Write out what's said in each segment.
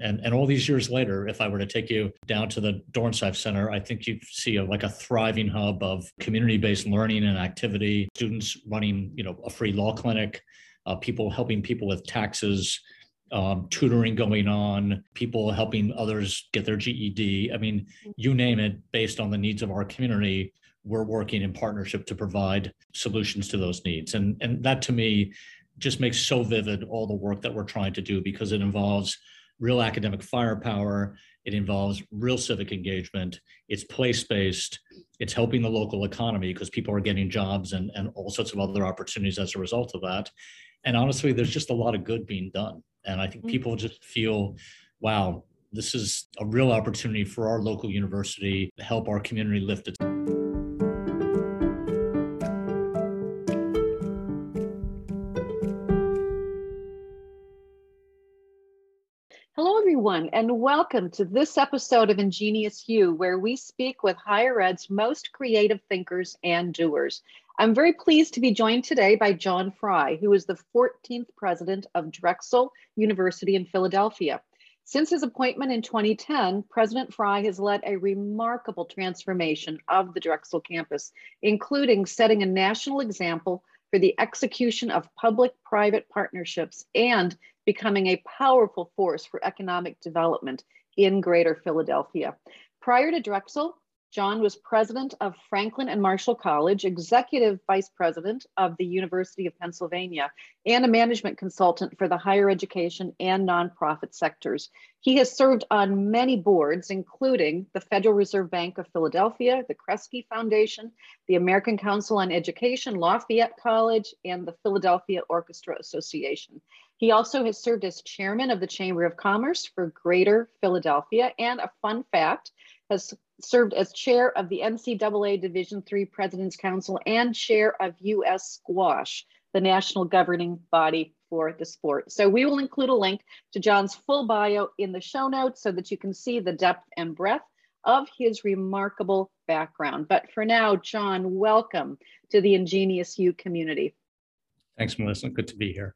And, and all these years later, if I were to take you down to the Dornsife Center, I think you see a, like a thriving hub of community-based learning and activity, students running, you know, a free law clinic, uh, people helping people with taxes, um, tutoring going on, people helping others get their GED. I mean, you name it, based on the needs of our community, we're working in partnership to provide solutions to those needs. And, and that to me just makes so vivid all the work that we're trying to do because it involves real academic firepower. It involves real civic engagement. It's place based. It's helping the local economy because people are getting jobs and, and all sorts of other opportunities as a result of that. And honestly, there's just a lot of good being done. And I think mm-hmm. people just feel, wow, this is a real opportunity for our local university to help our community lift its. Everyone, and welcome to this episode of Ingenious You, where we speak with higher ed's most creative thinkers and doers. I'm very pleased to be joined today by John Fry, who is the 14th president of Drexel University in Philadelphia. Since his appointment in 2010, President Fry has led a remarkable transformation of the Drexel campus, including setting a national example for the execution of public private partnerships and becoming a powerful force for economic development in Greater Philadelphia. Prior to Drexel, John was president of Franklin and Marshall College, executive vice president of the University of Pennsylvania, and a management consultant for the higher education and nonprofit sectors. He has served on many boards, including the Federal Reserve Bank of Philadelphia, the Kresge Foundation, the American Council on Education, Lafayette College, and the Philadelphia Orchestra Association. He also has served as chairman of the Chamber of Commerce for Greater Philadelphia. And a fun fact, has served as chair of the NCAA Division III President's Council and chair of US Squash, the national governing body for the sport. So we will include a link to John's full bio in the show notes so that you can see the depth and breadth of his remarkable background. But for now, John, welcome to the Ingenious You community. Thanks, Melissa. Good to be here.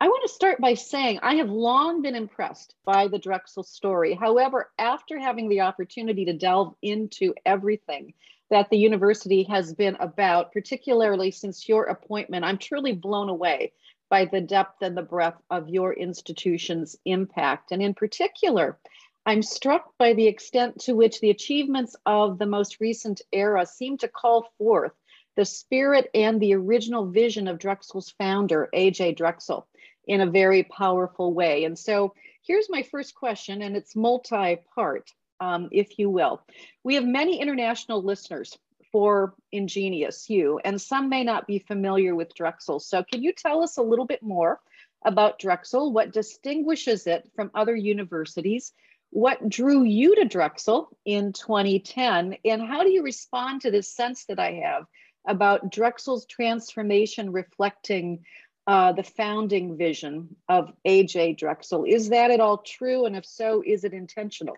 I want to start by saying I have long been impressed by the Drexel story. However, after having the opportunity to delve into everything that the university has been about, particularly since your appointment, I'm truly blown away by the depth and the breadth of your institution's impact. And in particular, I'm struck by the extent to which the achievements of the most recent era seem to call forth the spirit and the original vision of Drexel's founder, A.J. Drexel in a very powerful way. And so here's my first question, and it's multi-part, um, if you will. We have many international listeners for Ingenious You, and some may not be familiar with Drexel. So can you tell us a little bit more about Drexel? What distinguishes it from other universities? What drew you to Drexel in 2010? And how do you respond to this sense that I have about Drexel's transformation reflecting uh, the founding vision of AJ Drexel. Is that at all true? And if so, is it intentional?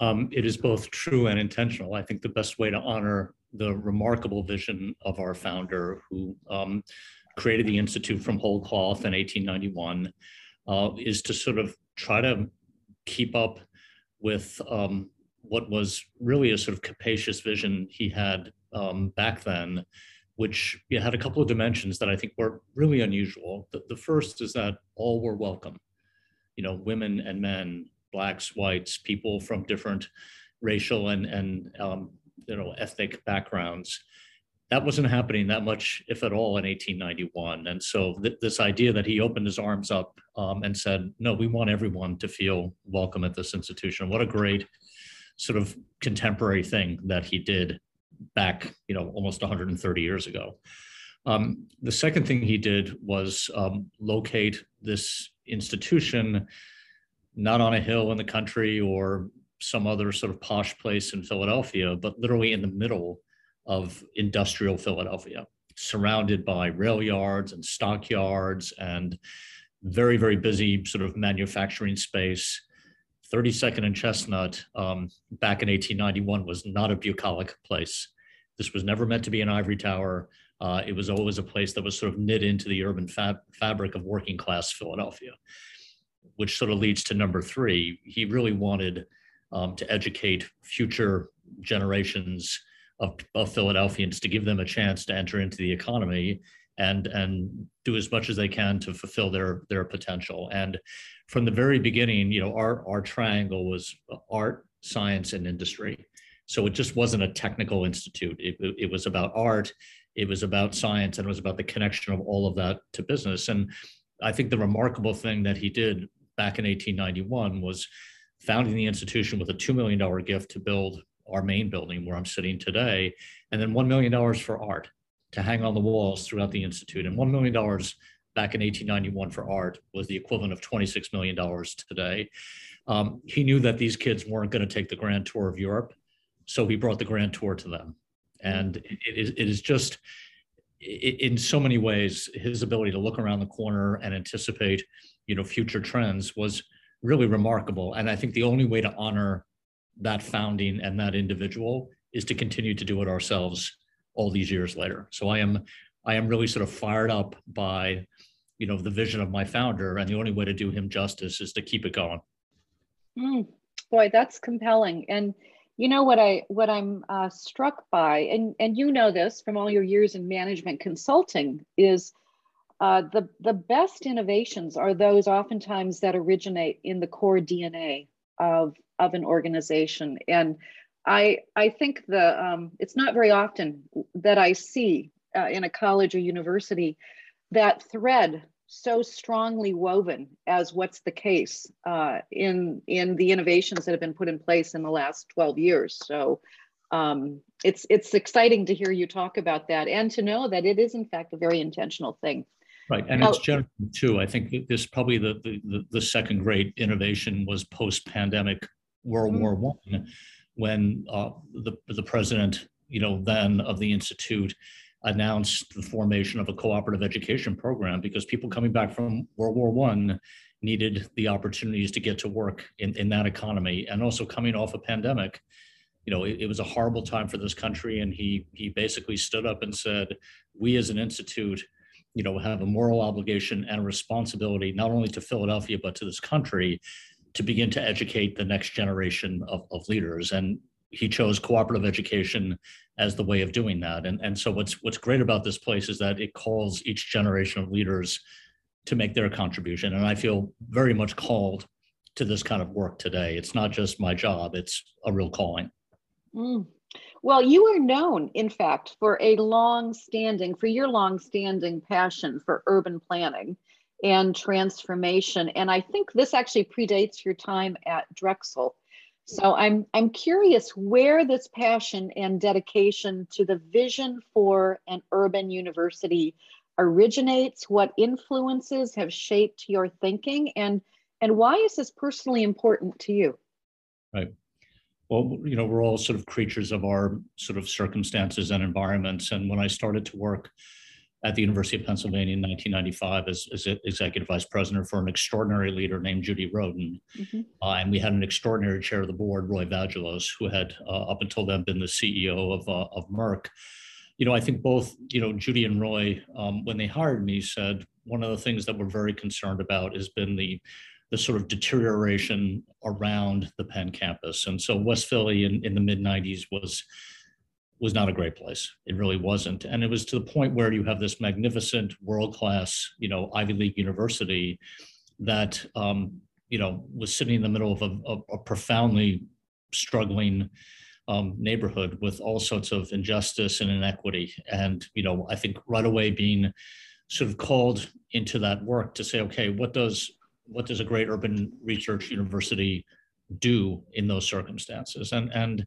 Um, it is both true and intentional. I think the best way to honor the remarkable vision of our founder, who um, created the Institute from whole cloth in 1891, uh, is to sort of try to keep up with um, what was really a sort of capacious vision he had um, back then which you had a couple of dimensions that I think were really unusual. The, the first is that all were welcome, you know, women and men, blacks, whites, people from different racial and, and um, you know, ethnic backgrounds. That wasn't happening that much, if at all, in 1891. And so th- this idea that he opened his arms up um, and said, no, we want everyone to feel welcome at this institution. What a great sort of contemporary thing that he did back, you know, almost 130 years ago. Um, the second thing he did was um, locate this institution not on a hill in the country or some other sort of posh place in Philadelphia, but literally in the middle of industrial Philadelphia, surrounded by rail yards and stockyards and very, very busy sort of manufacturing space. 32nd and Chestnut um, back in 1891 was not a bucolic place. This was never meant to be an ivory tower. Uh, it was always a place that was sort of knit into the urban fab- fabric of working class Philadelphia. which sort of leads to number three. He really wanted um, to educate future generations of, of Philadelphians to give them a chance to enter into the economy and and do as much as they can to fulfill their their potential. And from the very beginning, you know, our our triangle was uh, art, science, and industry. So it just wasn't a technical institute. It, it was about art, it was about science, and it was about the connection of all of that to business. And I think the remarkable thing that he did back in 1891 was founding the institution with a $2 million gift to build our main building where I'm sitting today, and then $1 million for art to hang on the walls throughout the Institute. And $1 million back in 1891 for art was the equivalent of $26 million today. Um, he knew that these kids weren't going to take the grand tour of Europe, so he brought the grand tour to them. And it is, it is just, in so many ways, his ability to look around the corner and anticipate, you know, future trends was really remarkable. And I think the only way to honor that founding and that individual is to continue to do it ourselves all these years later. So I am I am really sort of fired up by you know the vision of my founder, and the only way to do him justice is to keep it going. Mm, boy, that's compelling. And you know what I what I'm uh, struck by, and and you know this from all your years in management consulting, is uh, the the best innovations are those oftentimes that originate in the core DNA of of an organization. And I, I think the um, it's not very often that I see uh, in a college or university that thread so strongly woven as what's the case uh, in in the innovations that have been put in place in the last 12 years. So um, it's it's exciting to hear you talk about that and to know that it is in fact a very intentional thing. Right, and it's general too. I think this probably the, the the second great innovation was post-pandemic World mm-hmm. War One, when uh, the the president, you know, then of the institute announced the formation of a cooperative education program because people coming back from World War One needed the opportunities to get to work in, in that economy and also coming off a pandemic you know it, it, was a horrible time for this country and he he basically stood up and said we as an institute you know have a moral obligation and a responsibility not only to philadelphia but to this country to begin to educate the next generation of, of leaders. And he chose cooperative education as the way of doing that. And, and so what's what's great about this place is that it calls each generation of leaders to make their contribution. And I feel very much called to this kind of work today. It's not just my job, it's a real calling. Mm. Well, you are known, in fact, for a long standing, for your long standing passion for urban planning and transformation. And I think this actually predates your time at Drexel. So I'm I'm curious where this passion and dedication to the vision for an urban university originates, what influences have shaped your thinking, and and why is this personally important to you? Right. Well, you know, we're all sort of creatures of our sort of circumstances and environments. And when I started to work at the University of Pennsylvania in 1995 as, as executive vice president for an extraordinary leader named Judy Rodin. Mm-hmm. Uh, and we had an extraordinary chair of the board, Roy Vagelos, who had uh, up until then been the CEO of, uh, of Merck. You know, I think both, you know, Judy and Roy, um, when they hired me, said one of the things that we're very concerned about has been the the sort of deterioration around the Penn campus. And so West Philly in, in the mid 90s was was not a great place. It really wasn't. And it was to the point where you have this magnificent world class, you know, Ivy League university that, um, you know, was sitting in the middle of a, a, a profoundly struggling um, neighborhood with all sorts of injustice and inequity. And, you know, I think right away being sort of called into that work to say, okay, what does what does a great urban research university do in those circumstances? And and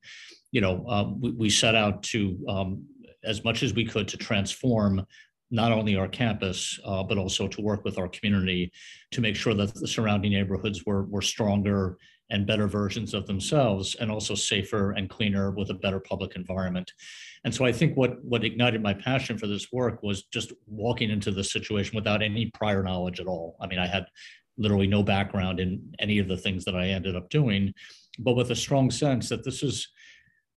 you know, um, we, we, set out to, um, as much as we could, to transform not only our campus, uh, but also to work with our community to make sure that the surrounding neighborhoods were, were stronger and better versions of themselves and also safer and cleaner with a better public environment. And so I think what, what ignited my passion for this work was just walking into this situation without any prior knowledge at all. I mean, I had literally no background in any of the things that I ended up doing, but with a strong sense that this is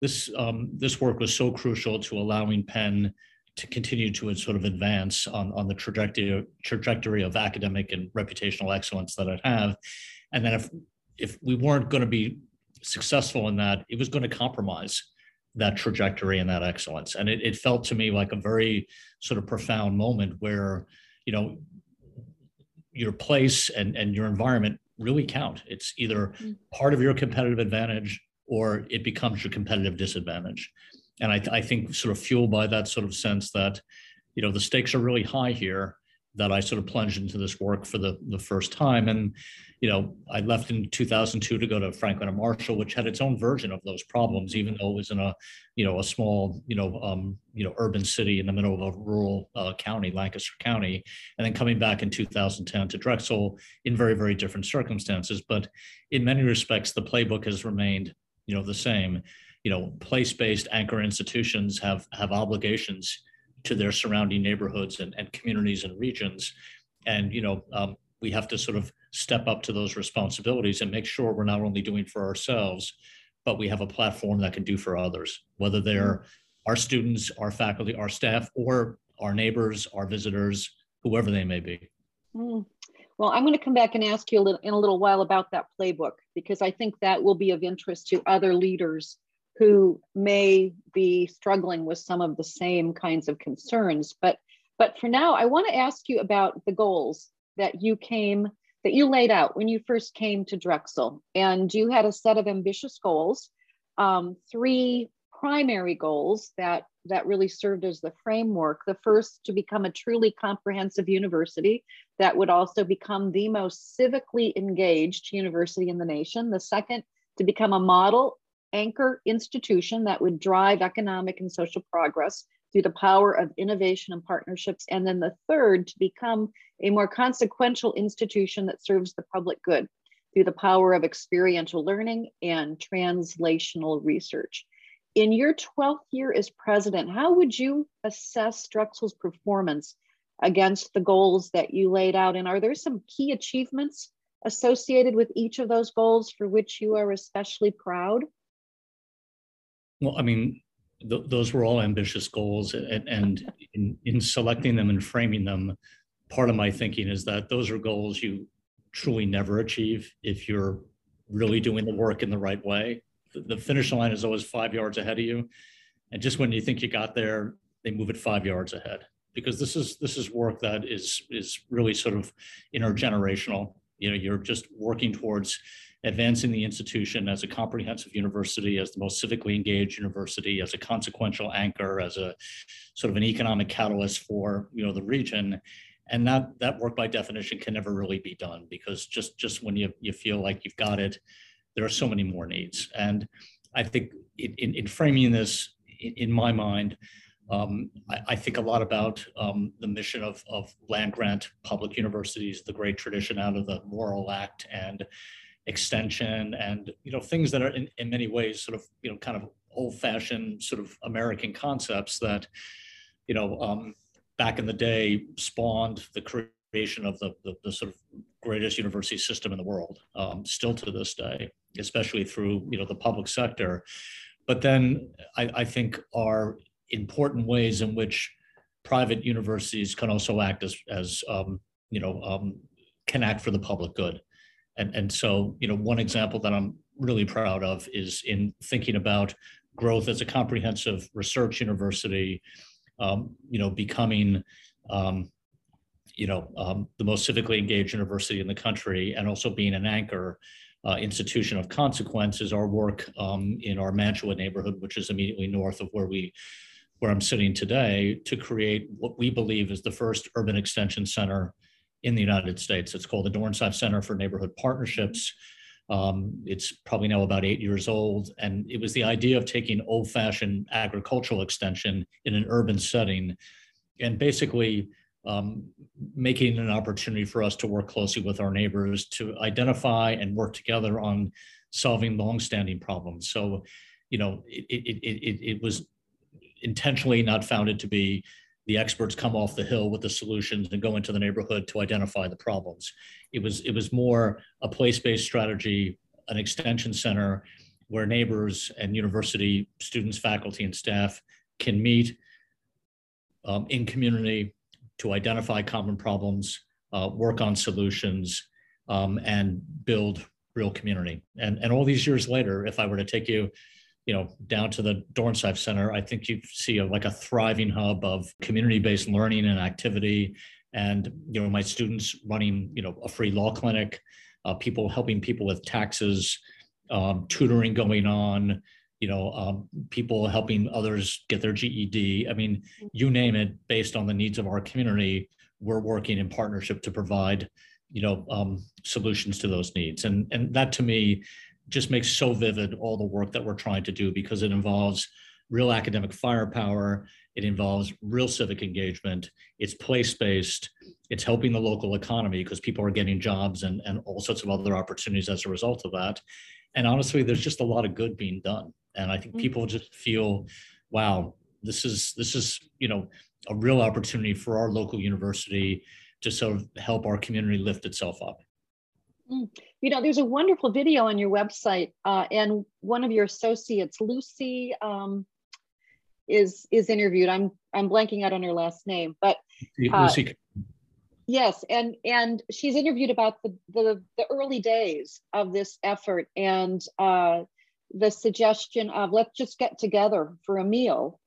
this um, this work was so crucial to allowing Penn to continue to sort of advance on, on the trajectory trajectory of academic and reputational excellence that it have. And then if if we weren't going to be successful in that, it was going to compromise that trajectory and that excellence. And it, it felt to me like a very sort of profound moment where, you know, your place and, and your environment really count. It's either mm. part of your competitive advantage or it becomes your competitive disadvantage. And I, I think sort of fueled by that sort of sense that, you know, the stakes are really high here that I sort of plunged into this work for the, the first time. And, you know, I left in 2002 to go to Franklin and Marshall, which had its own version of those problems, even though it was in a, you know, a small, you know, um, you know, urban city in the middle of a rural uh, county, Lancaster County, and then coming back in 2010 to Drexel in very, very different circumstances. But in many respects, the playbook has remained, you know, the same. You know, place-based anchor institutions have have obligations to their surrounding neighborhoods and, and communities and regions. And, you know, um, we have to sort of step up to those responsibilities and make sure we're not only doing for ourselves, but we have a platform that can do for others, whether they're our students, our faculty, our staff, or our neighbors, our visitors, whoever they may be. Mm. Well, I'm going to come back and ask you a little, in a little while about that playbook because I think that will be of interest to other leaders who may be struggling with some of the same kinds of concerns. But, but for now, I want to ask you about the goals that you came, that you laid out when you first came to Drexel. And you had a set of ambitious goals, um, three primary goals that, that really served as the framework. The first, to become a truly comprehensive university that would also become the most civically engaged university in the nation. The second, to become a model anchor institution that would drive economic and social progress through the power of innovation and partnerships. And then the third, to become a more consequential institution that serves the public good through the power of experiential learning and translational research. In your 12th year as president, how would you assess Drexel's performance against the goals that you laid out? And are there some key achievements associated with each of those goals for which you are especially proud? Well, I mean, th- those were all ambitious goals, and, and in, in selecting them and framing them, part of my thinking is that those are goals you truly never achieve if you're really doing the work in the right way. The, finish line is always five yards ahead of you, and just when you think you got there, they move it five yards ahead because this is this is work that is is really sort of intergenerational. You know, you're just working towards advancing the institution as a comprehensive university, as the most civically engaged university, as a consequential anchor, as a sort of an economic catalyst for you know the region. And that that work by definition can never really be done because just just when you you feel like you've got it, there are so many more needs. And I think in, in framing this, in, in my mind, um, I, I, think a lot about um, the mission of, of land grant public universities, the great tradition out of the Morrill Act, and extension and you know things that are in, in many ways sort of you know kind of old-fashioned sort of American concepts that you know um, back in the day spawned the creation of the, the, the sort of greatest university system in the world um, still to this day especially through you know the public sector. But then I, I think are important ways in which private universities can also act as as um, you know um, can act for the public good. And, and so, you know, one example that I'm really proud of is in thinking about growth as a comprehensive research university, um, you know, becoming, um, you know, um, the most civically engaged university in the country and also being an anchor uh, institution of consequence is our work um, in our Mantua neighborhood, which is immediately north of where we where I'm sitting today, to create what we believe is the first urban extension center in the United States. It's called the Dornsife Center for Neighborhood Partnerships. Um, it's probably now about eight years old. And it was the idea of taking old fashioned agricultural extension in an urban setting and basically um, making an opportunity for us to work closely with our neighbors to identify and work together on solving longstanding problems. So, you know, it, it, it, it, was intentionally not founded to be the experts come off the hill with the solutions and go into the neighborhood to identify the problems. It was it was more a place-based strategy, an extension center where neighbors and university students, faculty, and staff can meet, um, in community to identify common problems, uh, work on solutions, um, and build real community. And, and all these years later, if I were to take you, you know, down to the Dornsife Center, I think you see a, like a thriving hub of community-based learning and activity. And, you know, my students running, you know, a free law clinic, uh, people helping people with taxes, um, tutoring going on, you know, um, people helping others get their GED. I mean, you name it, based on the needs of our community, we're working in partnership to provide, you know, um, solutions to those needs. And, and that to me just makes so vivid all the work that we're trying to do because it involves real academic firepower. It involves real civic engagement. It's place-based. It's helping the local economy because people are getting jobs and, and all sorts of other opportunities as a result of that. And honestly, there's just a lot of good being done. And I think mm. people just feel, wow, this is this is, you know, a real opportunity for our local university to sort of help our community lift itself up. Mm. You know, there's a wonderful video on your website, uh, and one of your associates, Lucy, um, is is interviewed. I'm I'm blanking out on her last name, but uh, Lucy. Yes, and and she's interviewed about the the, the early days of this effort and uh, the suggestion of let's just get together for a meal.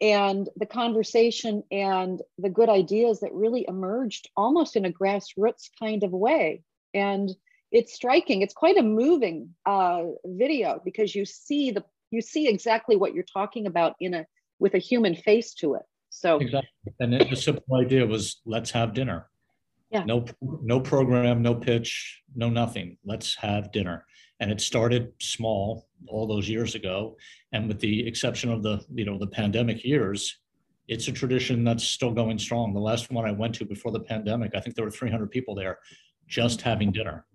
And the conversation and the good ideas that really emerged almost in a grassroots kind of way. And it's striking. It's quite a moving uh, video because you see the you see exactly what you're talking about in a with a human face to it. So exactly. And the simple idea was let's have dinner. Yeah. No no program no pitch no nothing. Let's have dinner and it started small all those years ago. And with the exception of the you know the pandemic years it's a tradition that's still going strong. The last one i went to before the pandemic i think there were 300 people there just having dinner.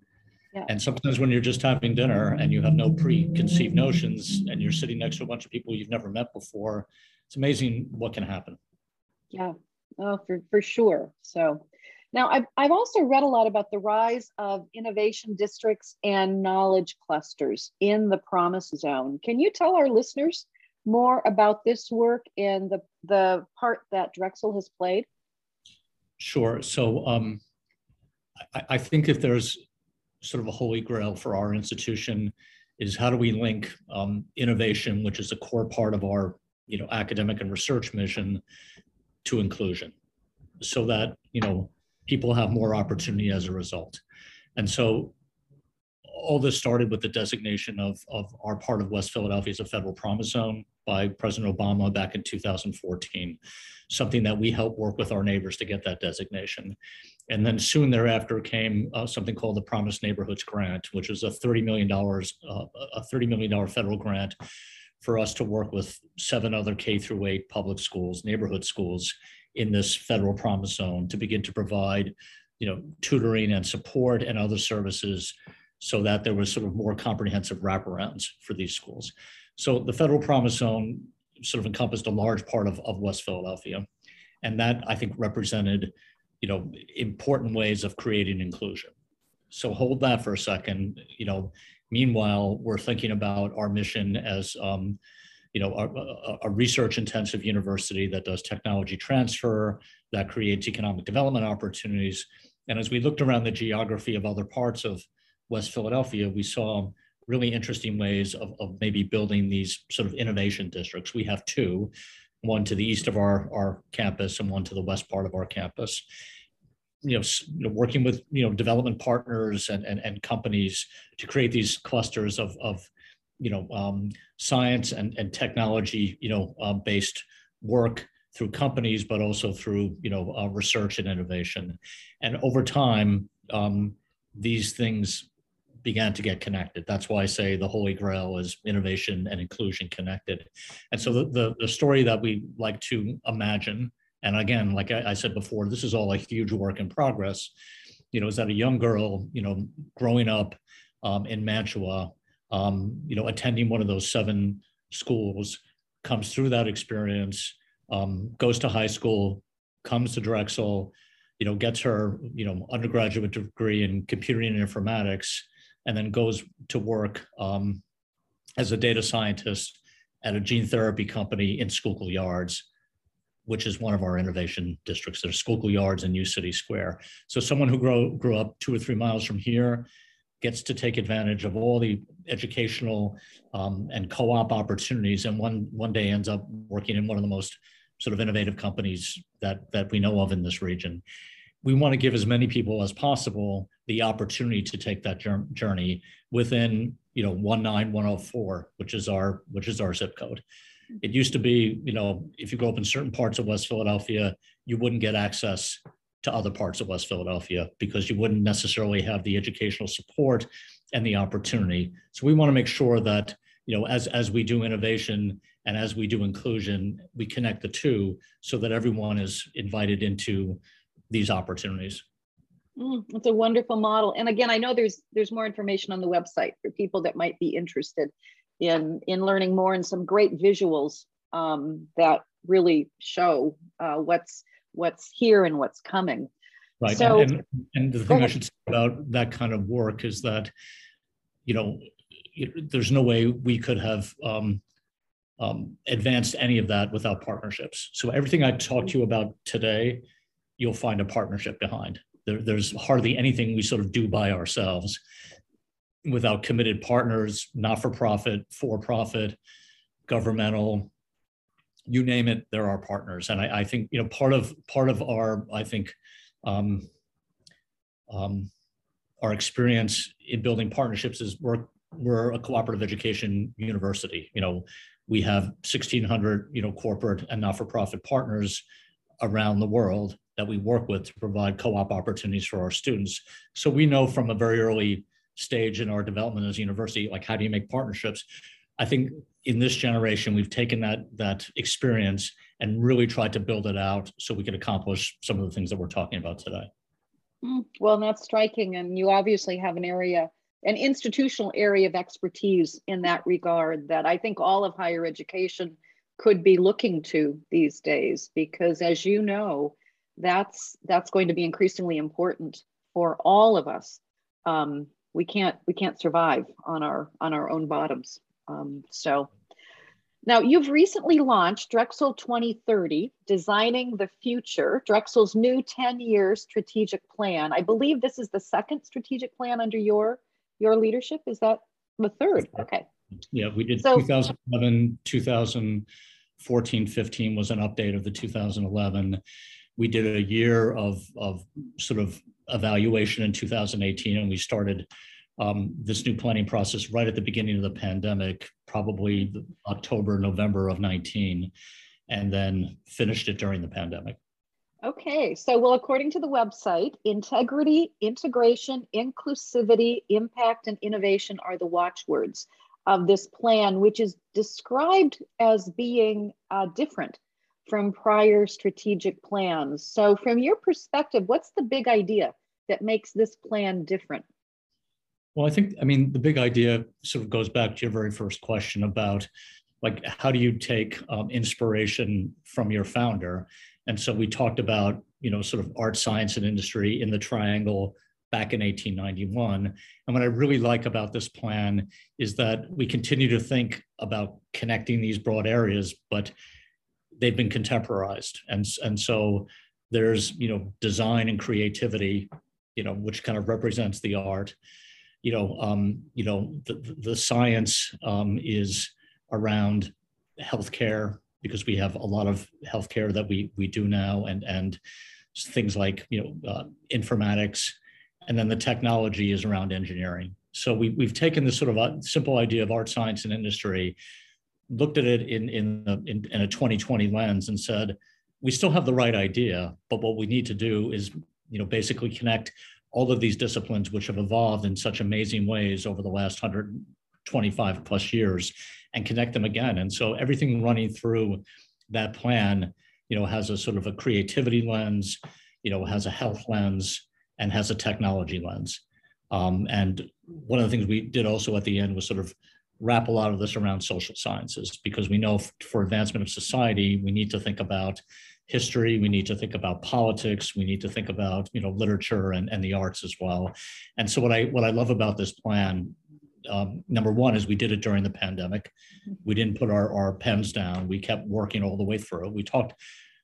Yeah. and sometimes when you're just having dinner and you have no preconceived notions and you're sitting next to a bunch of people you've never met before it's amazing what can happen. Yeah. Oh for, for sure. So now, I've, I've also read a lot about the rise of innovation districts and knowledge clusters in the Promise Zone. Can you tell our listeners more about this work and the, the part that Drexel has played? Sure. So um, I, I think if there's sort of a holy grail for our institution is how do we link um, innovation, which is a core part of our you know, academic and research mission, to inclusion so that, you know, people have more opportunity as a result. And so all this started with the designation of, of our part of West Philadelphia as a federal promise zone by President Obama back in 2014, something that we helped work with our neighbors to get that designation. And then soon thereafter came uh, something called the Promise Neighborhoods Grant, which was a $30 million, uh, a $30 million federal grant for us to work with seven other K through eight public schools, neighborhood schools in this federal promise zone to begin to provide, you know, tutoring and support and other services so that there was sort of more comprehensive wraparounds for these schools. So the federal promise zone sort of encompassed a large part of, of West Philadelphia. And that I think represented, you know, important ways of creating inclusion. So hold that for a second. You know, meanwhile, we're thinking about our mission as um, you know, a, a research intensive university that does technology transfer, that creates economic development opportunities. And as we looked around the geography of other parts of West Philadelphia, we saw really interesting ways of, of maybe building these sort of innovation districts. We have two, one to the east of our, our campus and one to the west part of our campus. You know, working with you know development partners and, and, and companies to create these clusters of, of you know, um, science and, and technology, you know, uh, based work through companies, but also through, you know, uh, research and innovation. And over time, um, these things began to get connected. That's why I say the holy grail is innovation and inclusion connected. And so the, the, the story that we like to imagine, and again, like I, I said before, this is all a huge work in progress, you know, is that a young girl, you know, growing up um, in Mantua, um, you know, attending one of those seven schools, comes through that experience, um, goes to high school, comes to Drexel, you know, gets her, you know, undergraduate degree in computing and informatics, and then goes to work um, as a data scientist at a gene therapy company in Schuylkill Yards. which is one of our innovation districts. There's Schuylkill Yards and New City Square. So someone who grew, grew up two or three miles from here gets to take advantage of all the educational um, and co-op opportunities and one, one day ends up working in one of the most sort of innovative companies that, that we know of in this region. We want to give as many people as possible the opportunity to take that journey within, you know, 19104, which is our, which is our zip code. It used to be, you know, if you go up in certain parts of West Philadelphia, you wouldn't get access to other parts of West Philadelphia because you wouldn't necessarily have the educational support and the opportunity. So we want to make sure that, you know, as, as we do innovation and as we do inclusion, we connect the two so that everyone is invited into these opportunities. Mm, it's a wonderful model. And again, I know there's there's more information on the website for people that might be interested in in learning more and some great visuals um, that really show uh, what's what's here and what's coming. Right. So, and, and the thing I should say about that kind of work is that, you know, there's no way we could have um, um, advanced any of that without partnerships. So everything I talked to you about today, you'll find a partnership behind. There, there's hardly anything we sort of do by ourselves without committed partners, not for profit, for profit, governmental, you name it, there are partners. And I, I think, you know, part of part of our, I think, um, um, our experience in building partnerships is we're we're a cooperative education university. You know, we have 1,600 you know corporate and not-for-profit partners around the world that we work with to provide co-op opportunities for our students. So we know from a very early stage in our development as a university, like how do you make partnerships? I think in this generation, we've taken that that experience and really tried to build it out so we could accomplish some of the things that we're talking about today. Hmm, well, that's striking, and you obviously have an area, an institutional area of expertise in that regard that I think all of higher education could be looking to these days, because as you know, that's that's going to be increasingly important for all of us. Um, we can't we can't survive on our on our own bottoms. Um, so now you've recently launched Drexel 2030, Designing the Future, Drexel's new 10-year strategic plan. I believe this is the second strategic plan under your your leadership. Is that the third? Okay. Yeah, we did so, 2011, 2014, 15 was an update of the 2011. We did a year of, of sort of evaluation in 2018, and we started um, this new planning process right at the beginning of the pandemic, probably October, November of 19, and then finished it during the pandemic. Okay, so well, according to the website, integrity, integration, inclusivity, impact, and innovation are the watchwords of this plan, which is described as being uh, different from prior strategic plans. So, from your perspective, what's the big idea that makes this plan different? Well, I think, I mean, the big idea sort of goes back to your very first question about like, how do you take um, inspiration from your founder? And so we talked about, you know, sort of art, science, and industry in the triangle back in 1891. And what I really like about this plan is that we continue to think about connecting these broad areas, but they've been contemporized. And, and so there's, you know, design and creativity, you know, which kind of represents the art you know, um, you know, the, the science um, is around healthcare because we have a lot of healthcare that we we do now, and and things like you know uh, informatics, and then the technology is around engineering. So we we've taken this sort of a simple idea of art, science, and industry, looked at it in in, in, in a 2020 lens, and said we still have the right idea, but what we need to do is you know basically connect all of these disciplines which have evolved in such amazing ways over the last 125 plus years and connect them again. And so everything running through that plan, you know, has a sort of a creativity lens, you know, has a health lens and has a technology lens. Um, and one of the things we did also at the end was sort of wrap a lot of this around social sciences because we know for advancement of society, we need to think about history we need to think about politics we need to think about you know literature and, and the arts as well. And so what i what i love about this plan um, number one is we did it during the pandemic. We didn't put our, our pens down. We kept working all the way through. We talked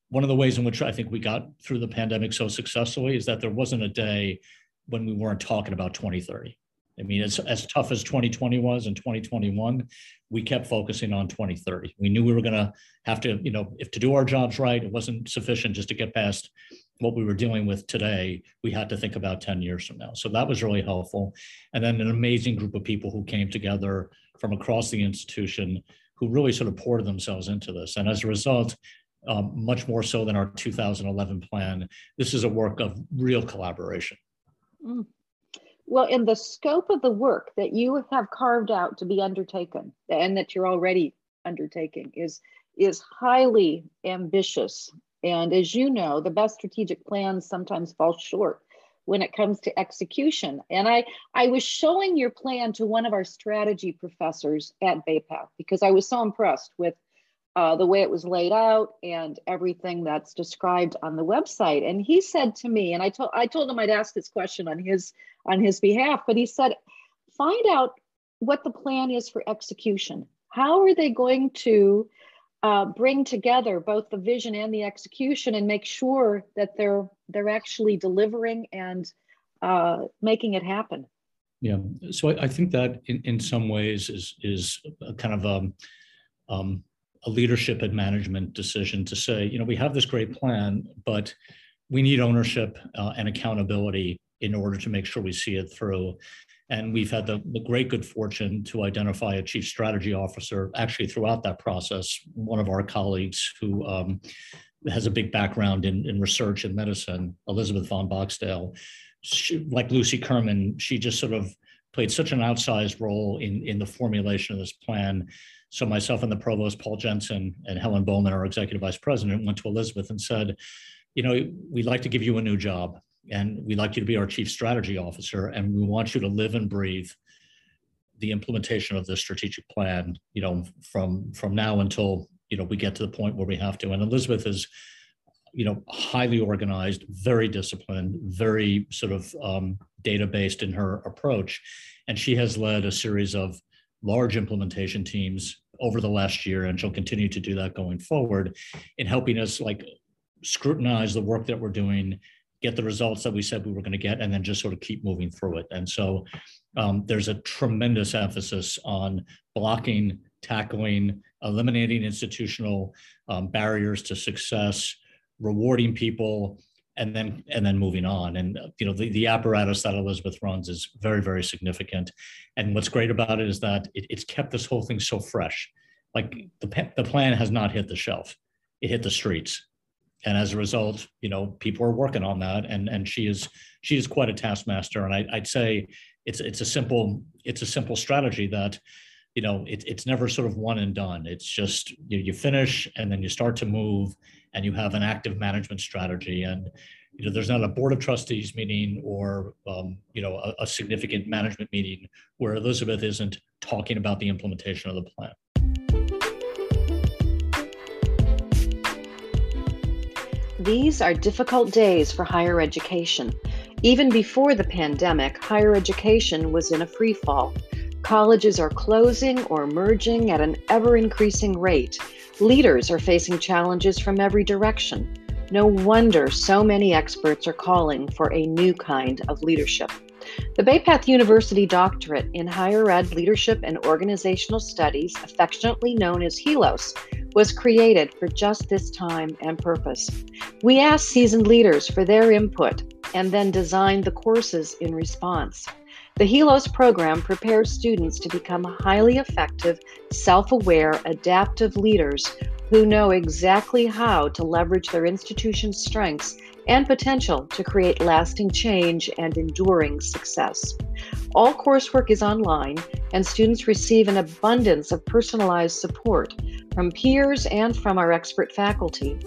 one of the ways in which I think we got through the pandemic so successfully is that there wasn't a day when we weren't talking about 2030. I mean, it's as tough as 2020 was in 2021. We kept focusing on 2030. We knew we were going to have to, you know, if to do our jobs right, it wasn't sufficient just to get past what we were dealing with today. We had to think about 10 years from now. So that was really helpful. And then an amazing group of people who came together from across the institution who really sort of poured themselves into this. And as a result, um, much more so than our 2011 plan. This is a work of real collaboration. Mm. Well, in the scope of the work that you have carved out to be undertaken and that you're already undertaking is is highly ambitious. And as you know, the best strategic plans sometimes fall short when it comes to execution. And I, I was showing your plan to one of our strategy professors at Bay Path because I was so impressed with uh, the way it was laid out and everything that's described on the website. And he said to me, and I told I told him I'd ask this question on his on his behalf, but he said, find out what the plan is for execution. How are they going to uh, bring together both the vision and the execution and make sure that they're they're actually delivering and uh, making it happen? Yeah, so I, I, think that in, in some ways is is kind of a um, um a leadership and management decision to say, you know, we have this great plan, but we need ownership uh, and accountability in order to make sure we see it through. And we've had the, the great good fortune to identify a chief strategy officer actually throughout that process. One of our colleagues who um, has a big background in, in research and medicine, Elizabeth Van Bockstaele, she, like Lucy Kerman, she just sort of played such an outsized role in, in the formulation of this plan so myself and the provost, Paul Jensen, and Helen Bowman, our executive vice president, went to Elizabeth and said, you know, we'd like to give you a new job and we'd like you to be our chief strategy officer and we want you to live and breathe the implementation of the strategic plan, you know, from from now until, you know, we get to the point where we have to. And Elizabeth is, you know, highly organized, very disciplined, very sort of um, data based in her approach. And she has led a series of large implementation teams over the last year, and she'll continue to do that going forward in helping us like scrutinize the work that we're doing, get the results that we said we were going to get, and then just sort of keep moving through it. And so um, there's a tremendous emphasis on blocking, tackling, eliminating institutional um, barriers to success, rewarding people, and then and then moving on. And you know the, the apparatus that elizabeth runs is very very significant. And what's great about it is that it, it's kept this whole thing so fresh. Like the, the plan has not hit the shelf. It hit the streets. And as a result you know people are working on that. And and she is she is quite a taskmaster. And I, i'd say it's it's a simple it's a simple strategy that you know it, it's never sort of one and done it's just you, you finish and then you start to move and you have an active management strategy and you know there's not a board of trustees meeting or um, you know a, a significant management meeting where elizabeth isn't talking about the implementation of the plan These are difficult days for higher education. Even before the pandemic, higher education was in a free fall. Colleges are closing or merging at an ever increasing rate, Leaders are facing challenges from every direction. No wonder so many experts are calling for a new kind of leadership. The Bay Path University Doctorate in Higher Ed Leadership and Organizational Studies, affectionately known as HELOS, was created for just this time and purpose. We asked seasoned leaders for their input and then designed the courses in response. The HELOS program prepares students to become highly effective, self aware, adaptive leaders who know exactly how to leverage their institution's strengths and potential to create lasting change and enduring success. All coursework is online, and students receive an abundance of personalized support from peers and from our expert faculty.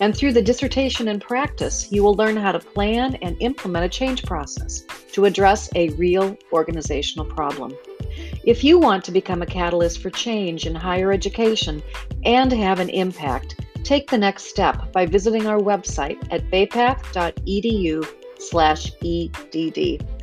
And through the dissertation and practice, you will learn how to plan and implement a change process to address a real organizational problem. If you want to become a catalyst for change in higher education and have an impact, take the next step by visiting our website at baypath.edu/edd.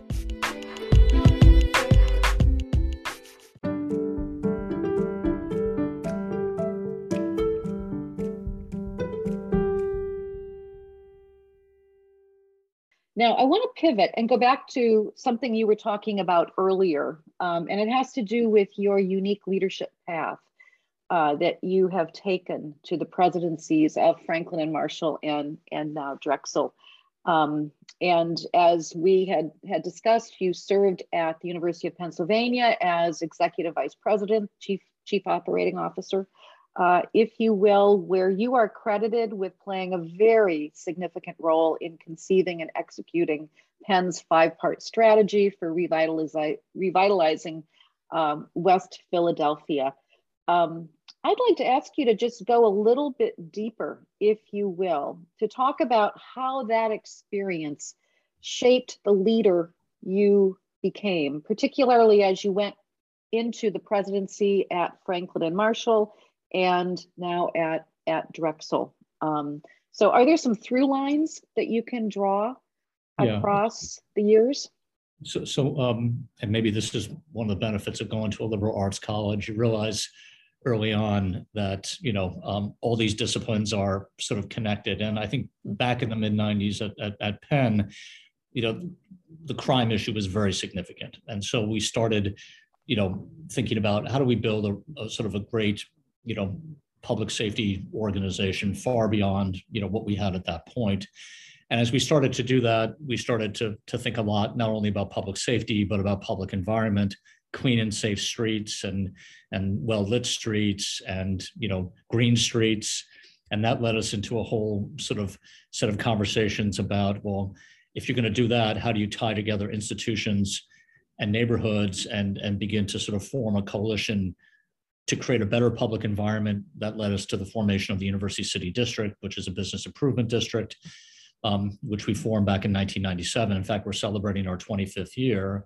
Now, I want to pivot and go back to something you were talking about earlier, um, and it has to do with your unique leadership path uh, that you have taken to the presidencies of Franklin and Marshall and, and now Drexel. Um, and as we had, had discussed, you served at the University of Pennsylvania as executive vice president, chief, chief operating officer uh, if you will, where you are credited with playing a very significant role in conceiving and executing Penn's five-part strategy for revitalizi revitalizing um, West Philadelphia. Um, I'd like to ask you to just go a little bit deeper, if you will, to talk about how that experience shaped the leader you became, particularly as you went into the presidency at Franklin and Marshall and now at, at Drexel. Um, so are there some through lines that you can draw Yeah. across the years? So, so, um, and maybe this is one of the benefits of going to a liberal arts college. You realize early on that, you know, um, all these disciplines are sort of connected. And I think back in the mid nineties at, at, at Penn, you know, the crime issue was very significant. And so we started, you know, thinking about how do we build a, a sort of a great, you know, public safety organization far beyond, you know, what we had at that point. And as we started to do that, we started to, to think a lot, not only about public safety, but about public environment, clean and safe streets and, and well-lit streets and, you know, green streets. And that led us into a whole sort of set of conversations about, well, if you're going to do that, how do you tie together institutions and neighborhoods and, and begin to sort of form a coalition to create a better public environment that led us to the formation of the University City District, which is a business improvement district um, which we formed back in 1997. In fact, we're celebrating our 25th year.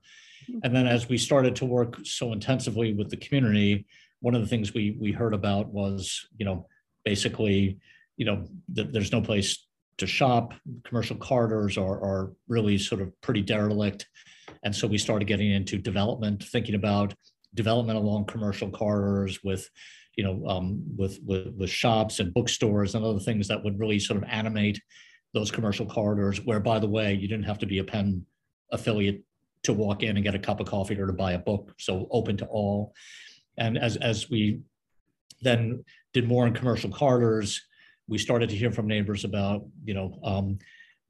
And then as we started to work so intensively with the community, one of the things we we heard about was, you know, basically, you know, that there's no place to shop. Commercial corridors are, are really sort of pretty derelict. And so we started getting into development, thinking about development along commercial corridors with, you know, um, with, with, with shops and bookstores and other things that would really sort of animate those commercial corridors where, by the way, you didn't have to be a Penn affiliate to walk in and get a cup of coffee or to buy a book. So open to all. And as, as we then did more in commercial corridors, we started to hear from neighbors about, you know, um,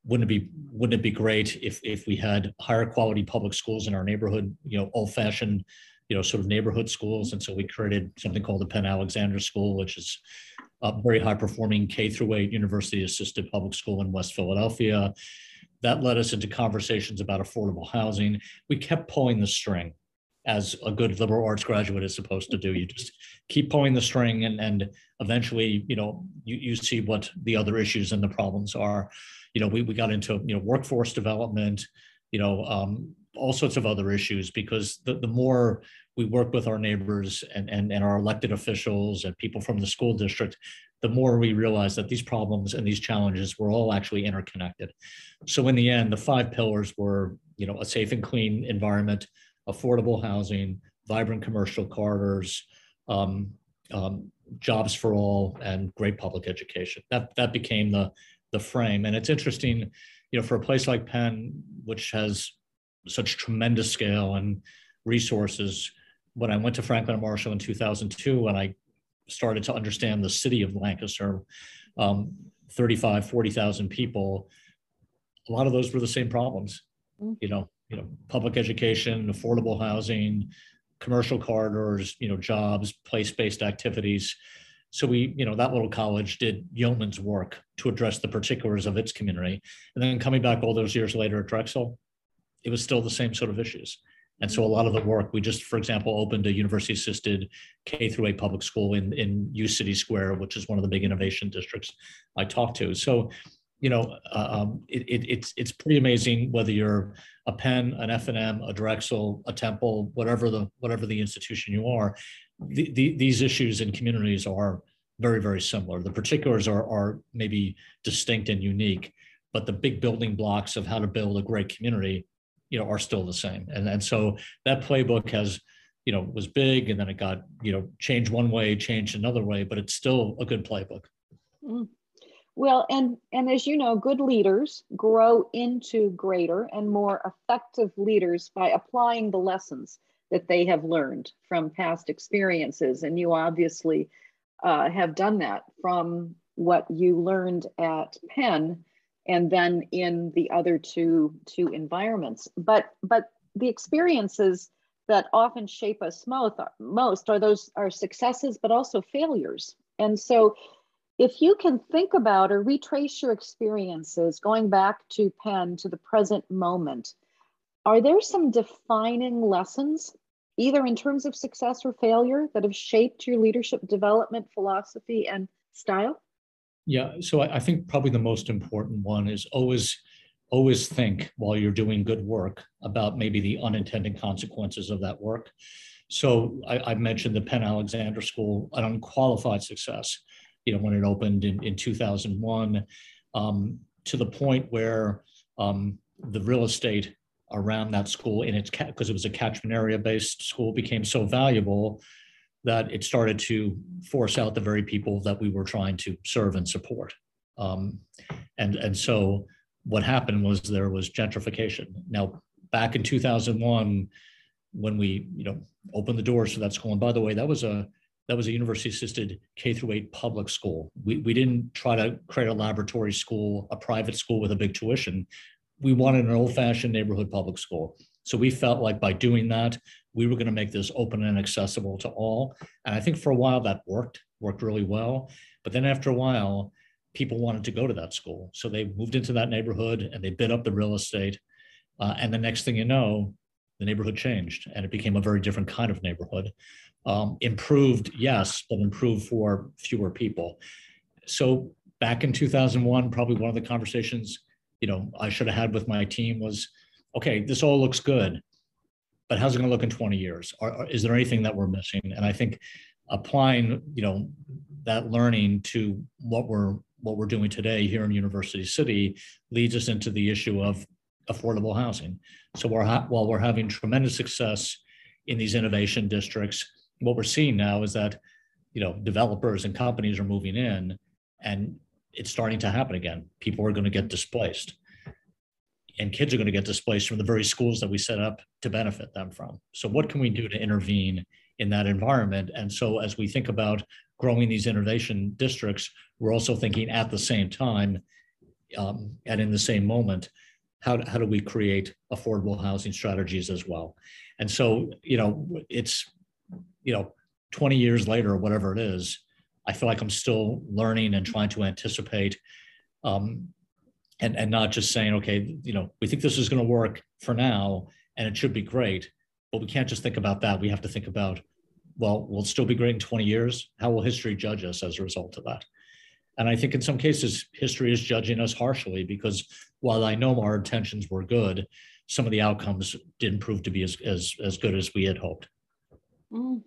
wouldn't it be wouldn't it be great if if we had higher quality public schools in our neighborhood, you know, old fashioned, you know, sort of neighborhood schools. And so we created something called the Penn Alexander School, which is a very high performing K through 8 university assisted public school in West Philadelphia. That led us into conversations about affordable housing. We kept pulling the string as a good liberal arts graduate is supposed to do. You just keep pulling the string and, and eventually, you know, you, you see what the other issues and the problems are. You know, we, we got into, you know, workforce development, you know, um, all sorts of other issues because the, the more we work with our neighbors and, and, and our elected officials and people from the school district, the more we realize that these problems and these challenges were all actually interconnected. So in the end, the five pillars were, you know, a safe and clean environment, affordable housing, vibrant commercial corridors, um, um, jobs for all, and great public education. That that became the the frame. And it's interesting, you know, for a place like Penn, which has such tremendous scale and resources, when I went to Franklin and Marshall in 2002 and I started to understand the city of Lancaster, um, 35, 40,000 people, a lot of those were the same problems. Mm. You know, you know, public education, affordable housing, commercial corridors, you know, jobs, place-based activities. So we, you know, that little college did yeoman's work to address the particulars of its community. And then coming back all those years later at Drexel, it was still the same sort of issues. And so a lot of the work, we just, for example, opened a university assisted K through 8 public school in, in U City Square, which is one of the big innovation districts I talked to. So, you know, uh, um, it, it, it's, it's pretty amazing whether you're a Penn, an F&M, a Drexel, a Temple, whatever the, whatever the institution you are, the, the, these issues in communities are very, very similar. The particulars are, are maybe distinct and unique, but the big building blocks of how to build a great community you know, are still the same. And, and so that playbook has, you know, was big and then it got, you know, changed one way, changed another way, but it's still a good playbook. Mm. Well, and and as you know, good leaders grow into greater and more effective leaders by applying the lessons that they have learned from past experiences. And you obviously uh, have done that from what you learned at Penn and then in the other two two environments. But but the experiences that often shape us most, most are those are successes, but also failures. And so if you can think about or retrace your experiences going back to Penn to the present moment, are there some defining lessons, either in terms of success or failure, that have shaped your leadership development philosophy and style? Yeah, so I, I think probably the most important one is always always think while you're doing good work about maybe the unintended consequences of that work. So I, I mentioned the Penn Alexander School, an unqualified success, you know, when it opened in, in 2001, um, to the point where um, the real estate around that school in its because it was a catchment area based school became so valuable that it started to force out the very people that we were trying to serve and support. Um, and, and so what happened was there was gentrification. Now, back in 2001, when we, you know, opened the doors for that school, and by the way, that was a that was a university assisted K through 8 public school. We, we didn't try to create a laboratory school, a private school with a big tuition. We wanted an old fashioned neighborhood public school. So we felt like by doing that, we were going to make this open and accessible to all. And I think for a while that worked, worked really well. But then after a while, people wanted to go to that school. So they moved into that neighborhood and they bid up the real estate. Uh, and the next thing you know, the neighborhood changed and it became a very different kind of neighborhood. Um, improved, yes, but improved for fewer people. So back in 2001, probably one of the conversations, you know, I should have had with my team was, okay, this all looks good, but how's it going to look in 20 years? Are, is there anything that we're missing? And I think applying, you know, that learning to what we're what we're doing today here in University City leads us into the issue of affordable housing. So we're ha- while we're having tremendous success in these innovation districts, what we're seeing now is that you know developers and companies are moving in, and it's starting to happen again. People are going to get displaced, and kids are going to get displaced from the very schools that we set up to benefit them from. So what can we do to intervene in that environment? And so as we think about growing these innovation districts, we're also thinking at the same time um, and in the same moment, how, how do we create affordable housing strategies as well? And so, you know, it's, you know, 20 years later, or whatever it is, I feel like I'm still learning and trying to anticipate um, and, and not just saying, okay, you know, we think this is going to work for now and it should be great, but we can't just think about that. We have to think about well, will still be great in 20 years? How will history judge us as a result of that? And I think in some cases, history is judging us harshly because while I know our intentions were good, some of the outcomes didn't prove to be as, as, as good as we had hoped. Mm.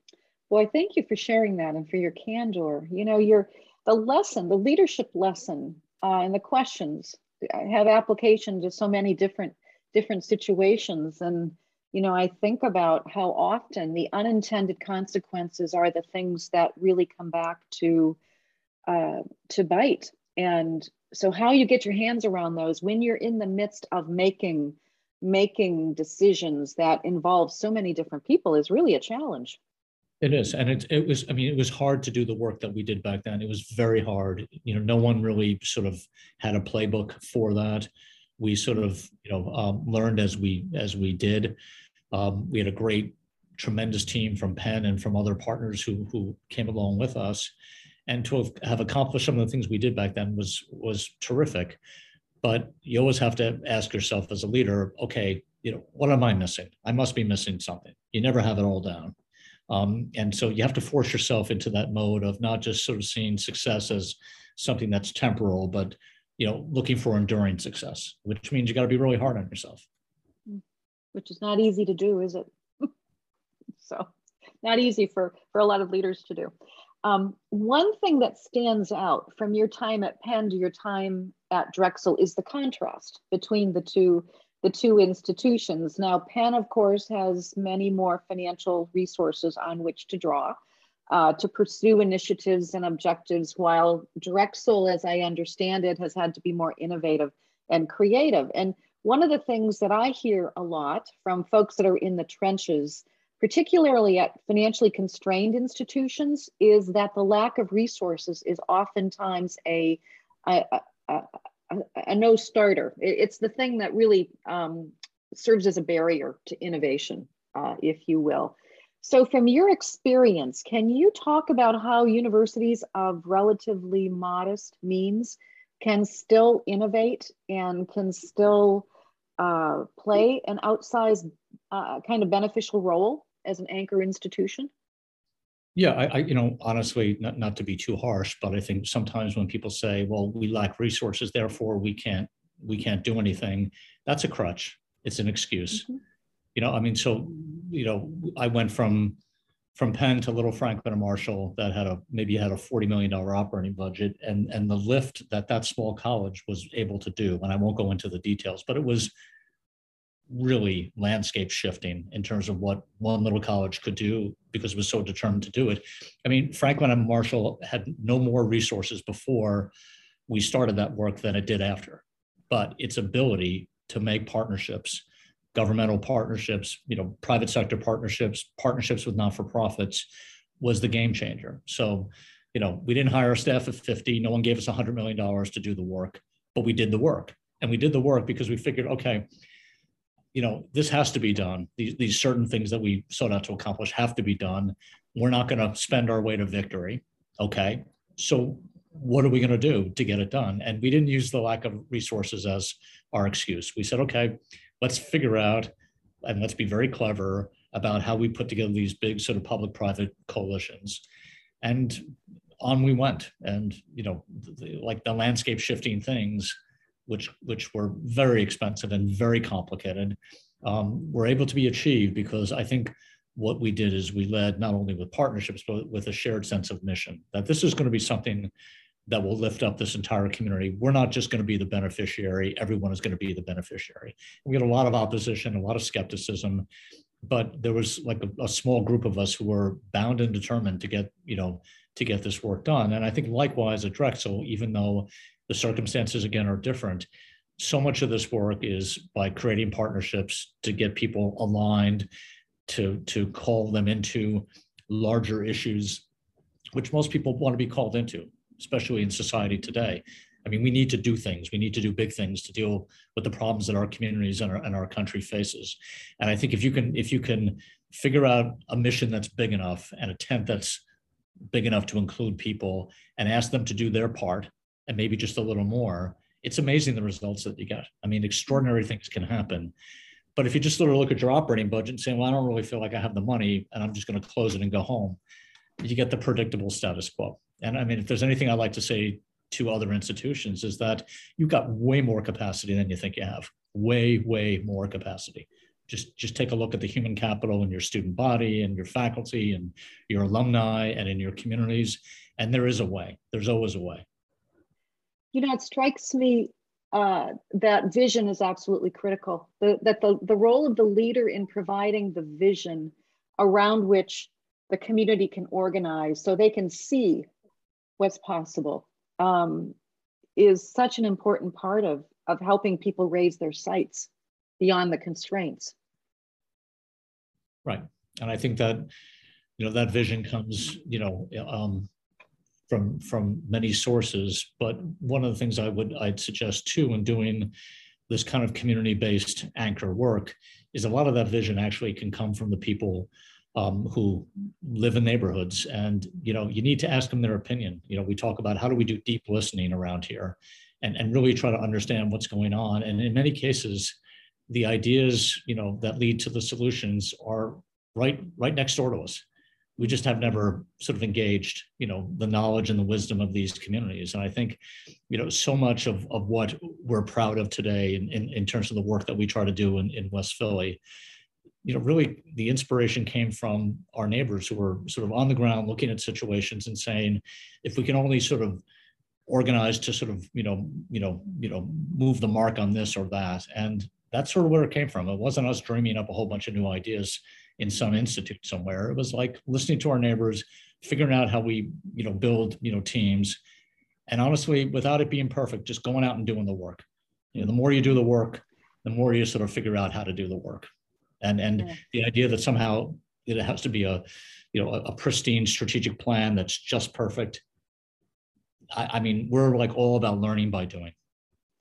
Well, thank you for sharing that and for your candor. You know, your the lesson, the leadership lesson, uh, and the questions have application to so many different different situations. And you know, I think about how often the unintended consequences are the things that really come back to uh, to bite. And so, how you get your hands around those when you're in the midst of making making decisions that involve so many different people is really a challenge. It is, and it it was. I mean, it was hard to do the work that we did back then. It was very hard. You know, no one really sort of had a playbook for that. We sort of, you know, um, learned as we as we did. Um, we had a great, tremendous team from Penn and from other partners who who came along with us, and to have, have accomplished some of the things we did back then was was terrific. But you always have to ask yourself as a leader, okay, you know, what am I missing? I must be missing something. You never have it all down. Um, and so you have to force yourself into that mode of not just sort of seeing success as something that's temporal, but you know, looking for enduring success, which means you got to be really hard on yourself which is not easy to do, is it? so not easy for, for a lot of leaders to do. Um, one thing that stands out from your time at Penn to your time at Drexel is the contrast between the two the two institutions. Now, Penn, of course, has many more financial resources on which to draw. uh, to pursue initiatives and objectives, while Drexel, as I understand it, has had to be more innovative and creative. And one of the things that I hear a lot from folks that are in the trenches, particularly at financially constrained institutions, is that the lack of resources is oftentimes a, a, a, a, no starter. It's the thing that really um, serves as a barrier to innovation, uh, if you will. So, from your experience, can you talk about how universities of relatively modest means can still innovate and can still uh, play an outsized uh, kind of beneficial role as an anchor institution? Yeah, I, I, you know, honestly, not, not to be too harsh, but I think sometimes when people say, well, we lack resources, therefore we can't, we can't do anything, that's a crutch. It's an excuse. Mm-hmm you know, I mean, so, you know, I went from from Penn to Little Franklin and Marshall that had a maybe had a $40 million operating budget and and the lift that that small college was able to do and I won't go into the details but it was really landscape shifting in terms of what one little college could do because it was so determined to do it. I mean Franklin and Marshall had no more resources before we started that work than it did after but its ability to make partnerships governmental partnerships, you know, private sector partnerships, partnerships with not-for-profits was the game changer. So, you know, we didn't hire a staff of 50. No one gave us $100 million to do the work, but we did the work. And we did the work because we figured, okay, you know, this has to be done. These, these certain things that we sought out to accomplish have to be done. We're not going to spend our way to victory. Okay. So what are we going to do to get it done? And we didn't use the lack of resources as our excuse. We said, okay, let's figure out and let's be very clever about how we put together these big sort of public-private coalitions. And on we went. And, you know, the, like the landscape shifting things, which, which were very expensive and very complicated, um, were able to be achieved because I think what we did is we led not only with partnerships, but with a shared sense of mission, that this is going to be something that will lift up this entire community. We're not just going to be the beneficiary, everyone is going to be the beneficiary. We had a lot of opposition, a lot of skepticism, but there was like a, a, small group of us who were bound and determined to get, you know, to get this work done. And I think likewise at Drexel, even though the circumstances again are different, so much of this work is by creating partnerships to get people aligned, to, to call them into larger issues, which most people want to be called into especially in society today. I mean, we need to do things. We need to do big things to deal with the problems that our communities and our, and our country faces. And I think if you can if you can figure out a mission that's big enough and a tent that's big enough to include people and ask them to do their part and maybe just a little more, it's amazing the results that you get. I mean, extraordinary things can happen. But if you just sort of look at your operating budget and say, well, I don't really feel like I have the money and I'm just going to close it and go home, you get the predictable status quo. And I mean, if there's anything I like to say to other institutions is that you've got way more capacity than you think you have. Way, way more capacity. Just, just take a look at the human capital in your student body and your faculty and your alumni and in your communities. And there is a way. There's always a way. You know, it strikes me uh, that vision is absolutely critical. The, that the, the role of the leader in providing the vision around which the community can organize so they can see what's possible um, is such an important part of, of helping people raise their sights beyond the constraints. Right. And I think that, you know, that vision comes, you know, um, from from many sources. But one of the things I would I'd suggest too in doing this kind of community-based anchor work is a lot of that vision actually can come from the people um, who live in neighborhoods. And you know you need to ask them their opinion. You know we talk about how do we do deep listening around here and, and really try to understand what's going on. And in many cases the ideas you know that lead to the solutions are right right next door to us we just have never sort of engaged you know the knowledge and the wisdom of these communities and i think you know so much of, of what we're proud of today in, in, in terms of the work that we try to do in, in west philly you know, really the inspiration came from our neighbors who were sort of on the ground looking at situations and saying, if we can only sort of organize to sort of, you know, you know, you know, move the mark on this or that. And that's sort of where it came from. It wasn't us dreaming up a whole bunch of new ideas in some institute somewhere. It was like listening to our neighbors, figuring out how we, you know, build, you know, teams. And honestly, without it being perfect, just going out and doing the work. You know, the more you do the work, the more you sort of figure out how to do the work. And and yeah. the idea that somehow it has to be a, you know, a, a pristine strategic plan that's just perfect. I, I mean, we're like all about learning by doing.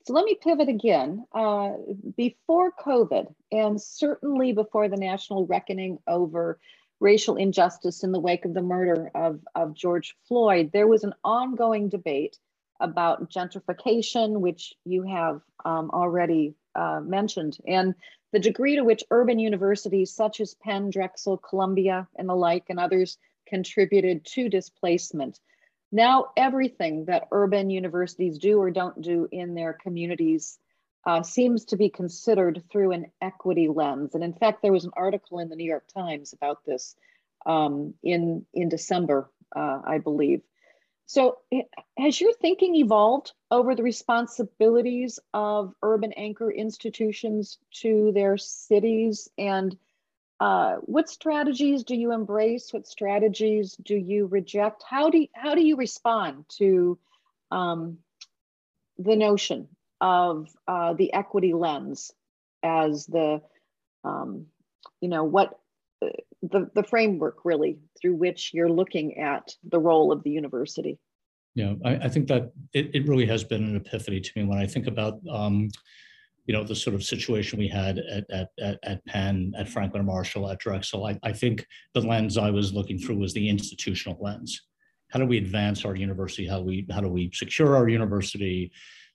So let me pivot again. Uh, before COVID, and certainly before the national reckoning over racial injustice in the wake of the murder of, of George Floyd, there was an ongoing debate about gentrification, which you have um, already uh, mentioned, and the degree to which urban universities such as Penn, Drexel, Columbia, and the like, and others contributed to displacement. Now, everything that urban universities do or don't do in their communities uh, seems to be considered through an equity lens. And in fact, there was an article in the New York Times about this um, in, in December, uh, I believe. So, has your thinking evolved over the responsibilities of urban anchor institutions to their cities? And uh, what strategies do you embrace? What strategies do you reject? How do you, how do you respond to um, the notion of uh, the equity lens as the um, you know what the, the framework really through which you're looking at the role of the university. Yeah, I, I think that it, it really has been an epiphany to me when I think about um, you know the sort of situation we had at at at, at Penn, at Franklin Marshall, at Drexel. I, I think the lens I was looking through was the institutional lens. How do we advance our university? How do we how do we secure our university?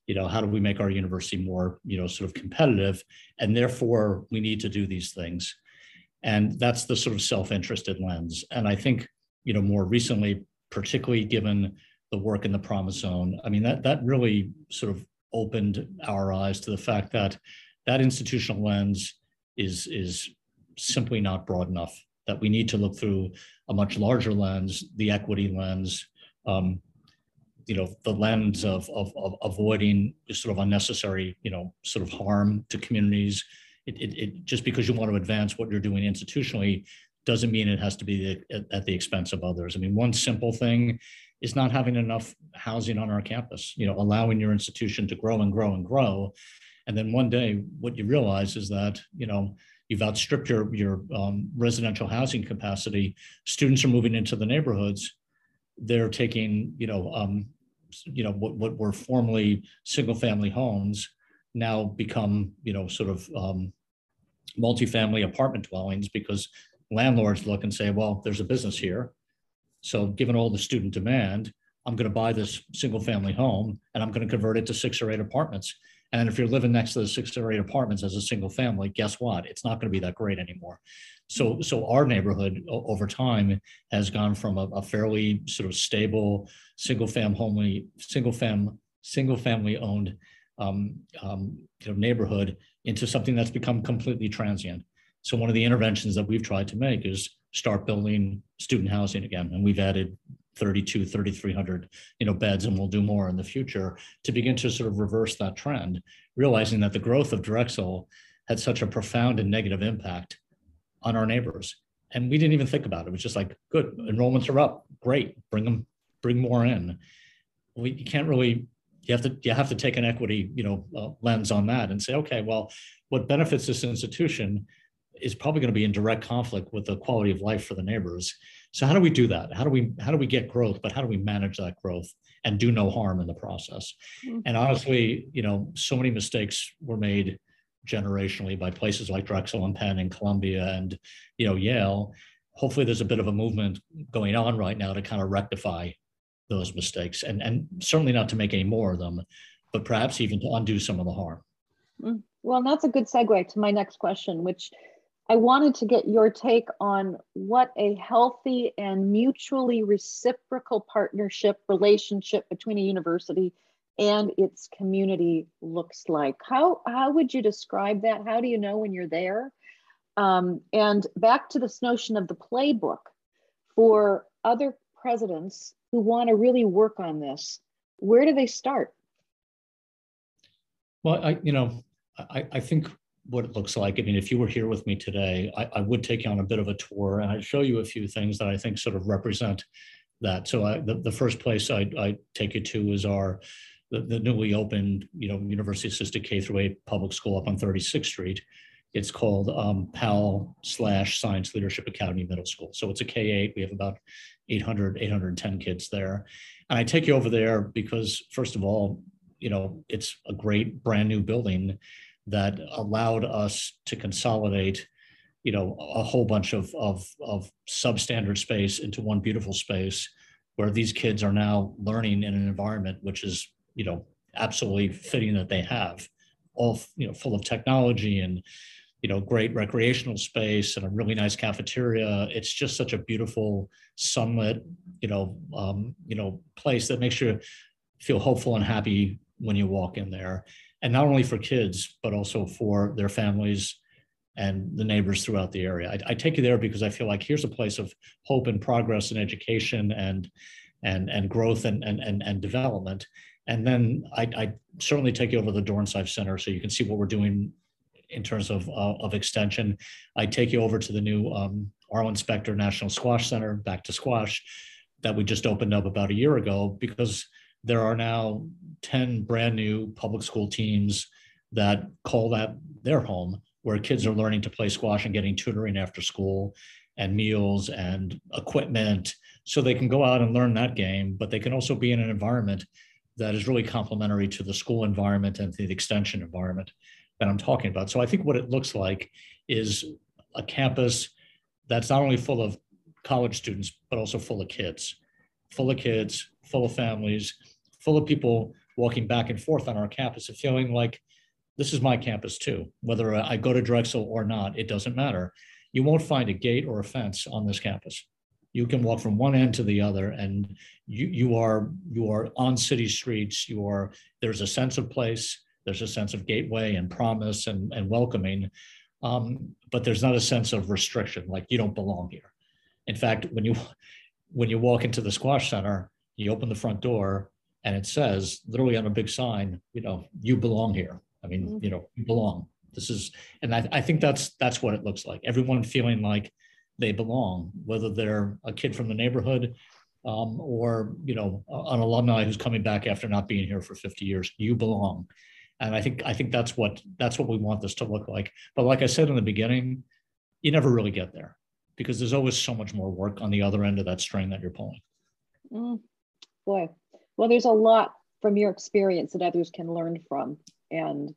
You know, how do we make our university more, you know, sort of competitive? And therefore, we need to do these things. And that's the sort of self-interested lens. And I think, you know, more recently, particularly given the work in the promise zone, I mean, that that really sort of opened our eyes to the fact that that institutional lens is is simply not broad enough. That we need to look through a much larger lens, the equity lens, um, you know, the lens of, of, of avoiding sort of unnecessary, you know, sort of harm to communities, it, it, it, just because you want to advance what you're doing institutionally doesn't mean it has to be at, at the expense of others. I mean, one simple thing is not having enough housing on our campus, you know, allowing your institution to grow and grow and grow. And then one day, what you realize is that, you know, you've outstripped your, your um, residential housing capacity. Students are moving into the neighborhoods. They're taking, you know, um, you know, what, what were formerly single family homes now become, you know, sort of um, multifamily apartment dwellings because landlords look and say, well, there's a business here. So given all the student demand, I'm going to buy this single family home and I'm going to convert it to six or eight apartments. And if you're living next to the six or eight apartments as a single family, guess what? It's not going to be that great anymore. So, so our neighborhood over time has gone from a, a fairly sort of stable single fam homely, single fam, single family owned um, um, you know, neighborhood into something that's become completely transient. So one of the interventions that we've tried to make is start building student housing again. And we've added 32, 3,300 you know, beds, and we'll do more in the future to begin to sort of reverse that trend, realizing that the growth of Drexel had such a profound and negative impact on our neighbors. And we didn't even think about it. It was just like, good, enrollments are up, great, bring them, bring more in. We you can't really you have to you have to take an equity you know uh, lens on that and say okay well what benefits this institution is probably going to be in direct conflict with the quality of life for the neighbors so how do we do that how do we how do we get growth but how do we manage that growth and do no harm in the process mm-hmm. and honestly you know so many mistakes were made generationally by places like drexel and penn and columbia and you know yale hopefully there's a bit of a movement going on right now to kind of rectify those mistakes and, and certainly not to make any more of them, but perhaps even to undo some of the harm. Mm. Well, that's a good segue to my next question, which I wanted to get your take on what a healthy and mutually reciprocal partnership relationship between a university and its community looks like. How, how would you describe that? How do you know when you're there? Um, and back to this notion of the playbook for other presidents who want to really work on this, where do they start? Well, I, you know, I, I think what it looks like. I mean, if you were here with me today, I, I, would take you on a bit of a tour and I'd show you a few things that I think sort of represent that. So I, the, the first place I, I take you to is our the, the newly opened, you know, University Assisted K through 8 public school up on 36th Street. It's called um, Powel slash Science Leadership Academy Middle School. So it's a K-8. We have about 800, 810 kids there. And I take you over there because, first of all, you know, it's a great brand new building that allowed us to consolidate, you know, a whole bunch of, of, of substandard space into one beautiful space where these kids are now learning in an environment which is, you know, absolutely fitting that they have all, you know, full of technology and, you know, great recreational space and a really nice cafeteria. It's just such a beautiful sunlit, you know, um, you know, place that makes you feel hopeful and happy when you walk in there. And not only for kids, but also for their families and the neighbors throughout the area. I, I take you there because I feel like here's a place of hope and progress and education and and and growth and and and, and development. And then I, I certainly take you over to the Dornsife Center so you can see what we're doing in terms of, uh, of extension. I take you over to the new um, Arlen Specter National Squash Center, back to squash, that we just opened up about a year ago because there are now 10 brand new public school teams that call that their home, where kids are learning to play squash and getting tutoring after school and meals and equipment. So they can go out and learn that game, but they can also be in an environment that is really complementary to the school environment and the extension environment that I'm talking about. So I think what it looks like is a campus that's not only full of college students, but also full of kids, full of kids, full of families, full of people walking back and forth on our campus and feeling like this is my campus too. Whether I go to Drexel or not, it doesn't matter. You won't find a gate or a fence on this campus. You can walk from one end to the other, and you you are you are on city streets. You are there's a sense of place there's a sense of gateway and promise and, and welcoming, um, but there's not a sense of restriction, like you don't belong here. In fact, when you when you walk into the squash center, you open the front door and it says literally on a big sign, you know, you belong here. I mean, mm-hmm. you know, you belong. This is, and I, I think that's that's what it looks like. Everyone feeling like they belong, whether they're a kid from the neighborhood um, or you know an alumni who's coming back after not being here for 50 years. You belong, and I think I think that's what that's what we want this to look like. But like I said in the beginning, you never really get there because there's always so much more work on the other end of that string that you're pulling. Mm, boy, well, there's a lot from your experience that others can learn from, and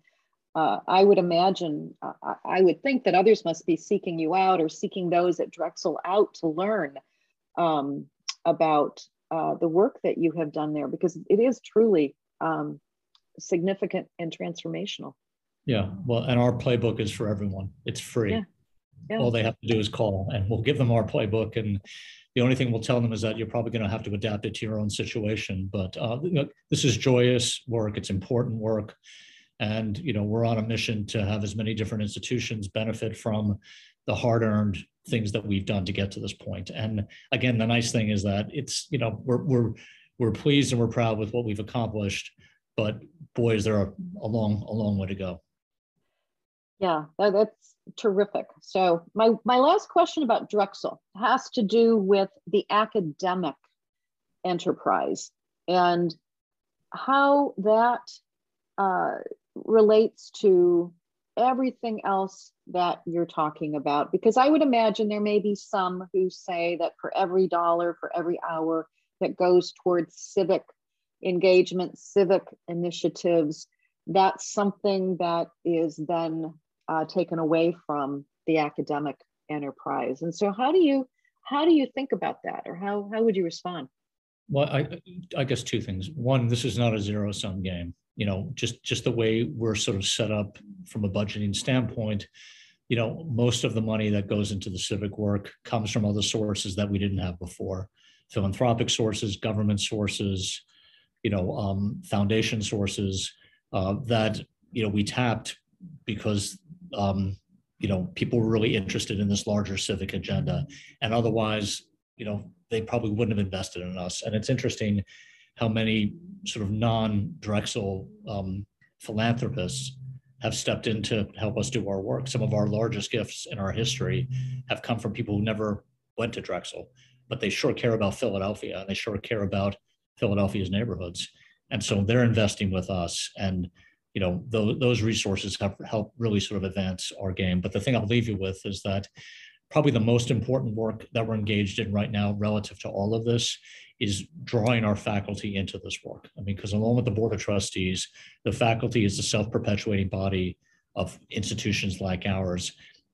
uh, I would imagine, uh, I would think that others must be seeking you out or seeking those at Drexel out to learn um, about uh, the work that you have done there because it is truly um, significant and transformational. Yeah, well, and our playbook is for everyone. It's free. Yeah. Yeah. All they have to do is call, and we'll give them our playbook. And the only thing we'll tell them is that you're probably going to have to adapt it to your own situation. But uh, you know, this is joyous work. It's important work, and you know we're on a mission to have as many different institutions benefit from the hard-earned things that we've done to get to this point. And again, the nice thing is that it's you know we're we're we're pleased and we're proud with what we've accomplished but boy, is there a, a long, a long way to go. Yeah, that's terrific. So my, my last question about Drexel has to do with the academic enterprise and how that uh, relates to everything else that you're talking about. Because I would imagine there may be some who say that for every dollar, for every hour that goes towards civic engagement, civic initiatives, that's something that is then uh, taken away from the academic enterprise. And so, how do you how do you think about that, or how how would you respond? Well, I I guess two things. One, this is not a zero sum game. You know, just just the way we're sort of set up from a budgeting standpoint. You know, most of the money that goes into the civic work comes from other sources that we didn't have before philanthropic sources, government sources, you know, um, foundation sources uh, that you know we tapped because um, you know people were really interested in this larger civic agenda, and otherwise, you know, they probably wouldn't have invested in us. And it's interesting how many sort of non-Drexel um, philanthropists have stepped in to help us do our work. Some of our largest gifts in our history have come from people who never went to Drexel but they sure care about Philadelphia and they sure care about Philadelphia's neighborhoods. And so they're investing with us. And you know, those, those resources have helped really sort of advance our game. But the thing I'll leave you with is that probably the most important work that we're engaged in right now relative to all of this is drawing our faculty into this work. I mean, because along with the Board of Trustees, the faculty is the self-perpetuating body of institutions like ours.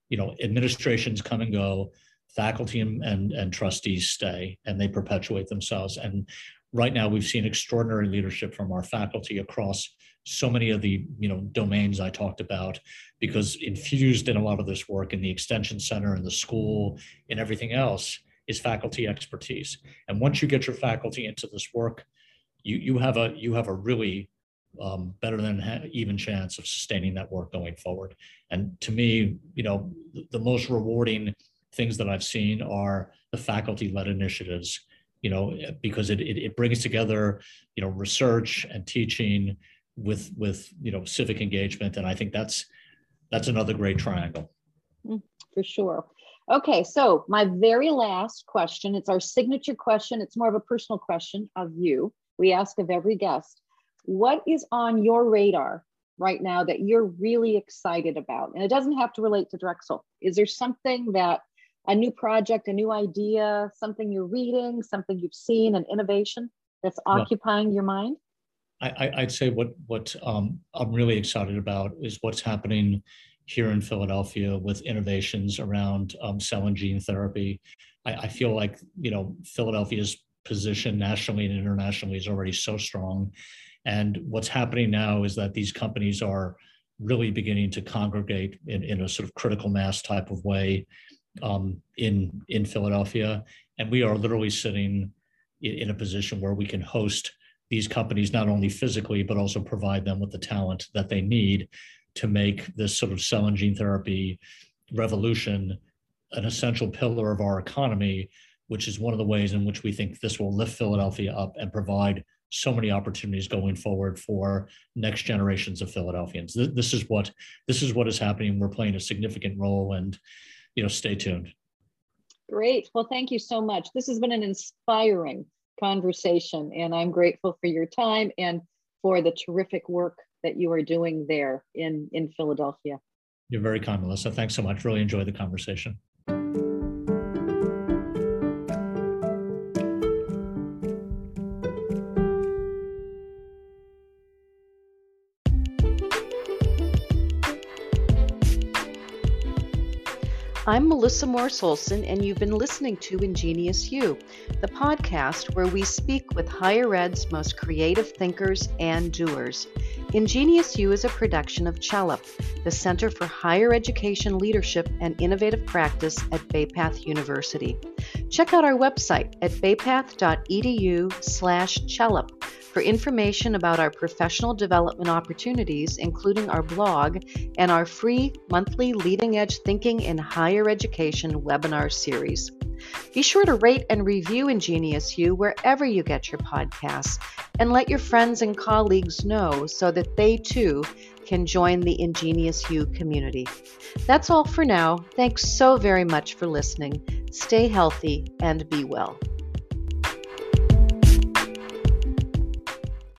You know, administrations come and go, faculty and, and, and trustees stay, and they perpetuate themselves. And right now we've seen extraordinary leadership from our faculty across so many of the you know domains I talked about because infused in a lot of this work in the extension center and the school and everything else is faculty expertise. And once you get your faculty into this work, you you have a you have a really um, better than even chance of sustaining that work going forward. And to me, you know, the most rewarding things that I've seen are the faculty-led initiatives you know, because it, it, it brings together, you know, research and teaching with with you know civic engagement, and I think that's that's another great triangle. Mm, for sure. Okay, so my very last question, it's our signature question. It's more of a personal question of you. We ask of every guest, what is on your radar right now that you're really excited about? And it doesn't have to relate to Drexel. Is there something that a new project, a new idea, something you're reading, something you've seen, an innovation that's occupying your mind? I, would say what what um, I'm really excited about is what's happening here in Philadelphia with innovations around um, cell and gene therapy. I, I, feel like you know Philadelphia's position nationally and internationally is already so strong, and what's happening now is that these companies are really beginning to congregate in, in a sort of critical mass type of way um, in in Philadelphia, and we are literally sitting in, in a position where we can host these companies not only physically but also provide them with the talent that they need to make this sort of cell and gene therapy revolution an essential pillar of our economy, which is one of the ways in which we think this will lift Philadelphia up and provide so many opportunities going forward for next generations of Philadelphians. This is what this is what is happening. We're playing a significant role, and you know, stay tuned. Great. Well, thank you so much. This has been an inspiring conversation, and I'm grateful for your time and for the terrific work that you are doing there in, in Philadelphia. You're very kind, Melissa. Thanks so much. Really enjoyed the conversation. I'm Melissa Morriss-Olson, and you've been listening to Ingenious You, the podcast where we speak with higher ed's most creative thinkers and doers. Ingenious You is a production of CHELIP, the Center for Higher Education Leadership and Innovative Practice at Bay Path University. Check out our website at baypath.edu slash CHELIP for information about our professional development opportunities, including our blog and our free monthly Leading Edge Thinking in Higher Education webinar series. Be sure to rate and review Ingenious You wherever you get your podcasts and let your friends and colleagues know so that they too can join the Ingenious You community. That's all for now. Thanks so very much for listening. Stay healthy and be well.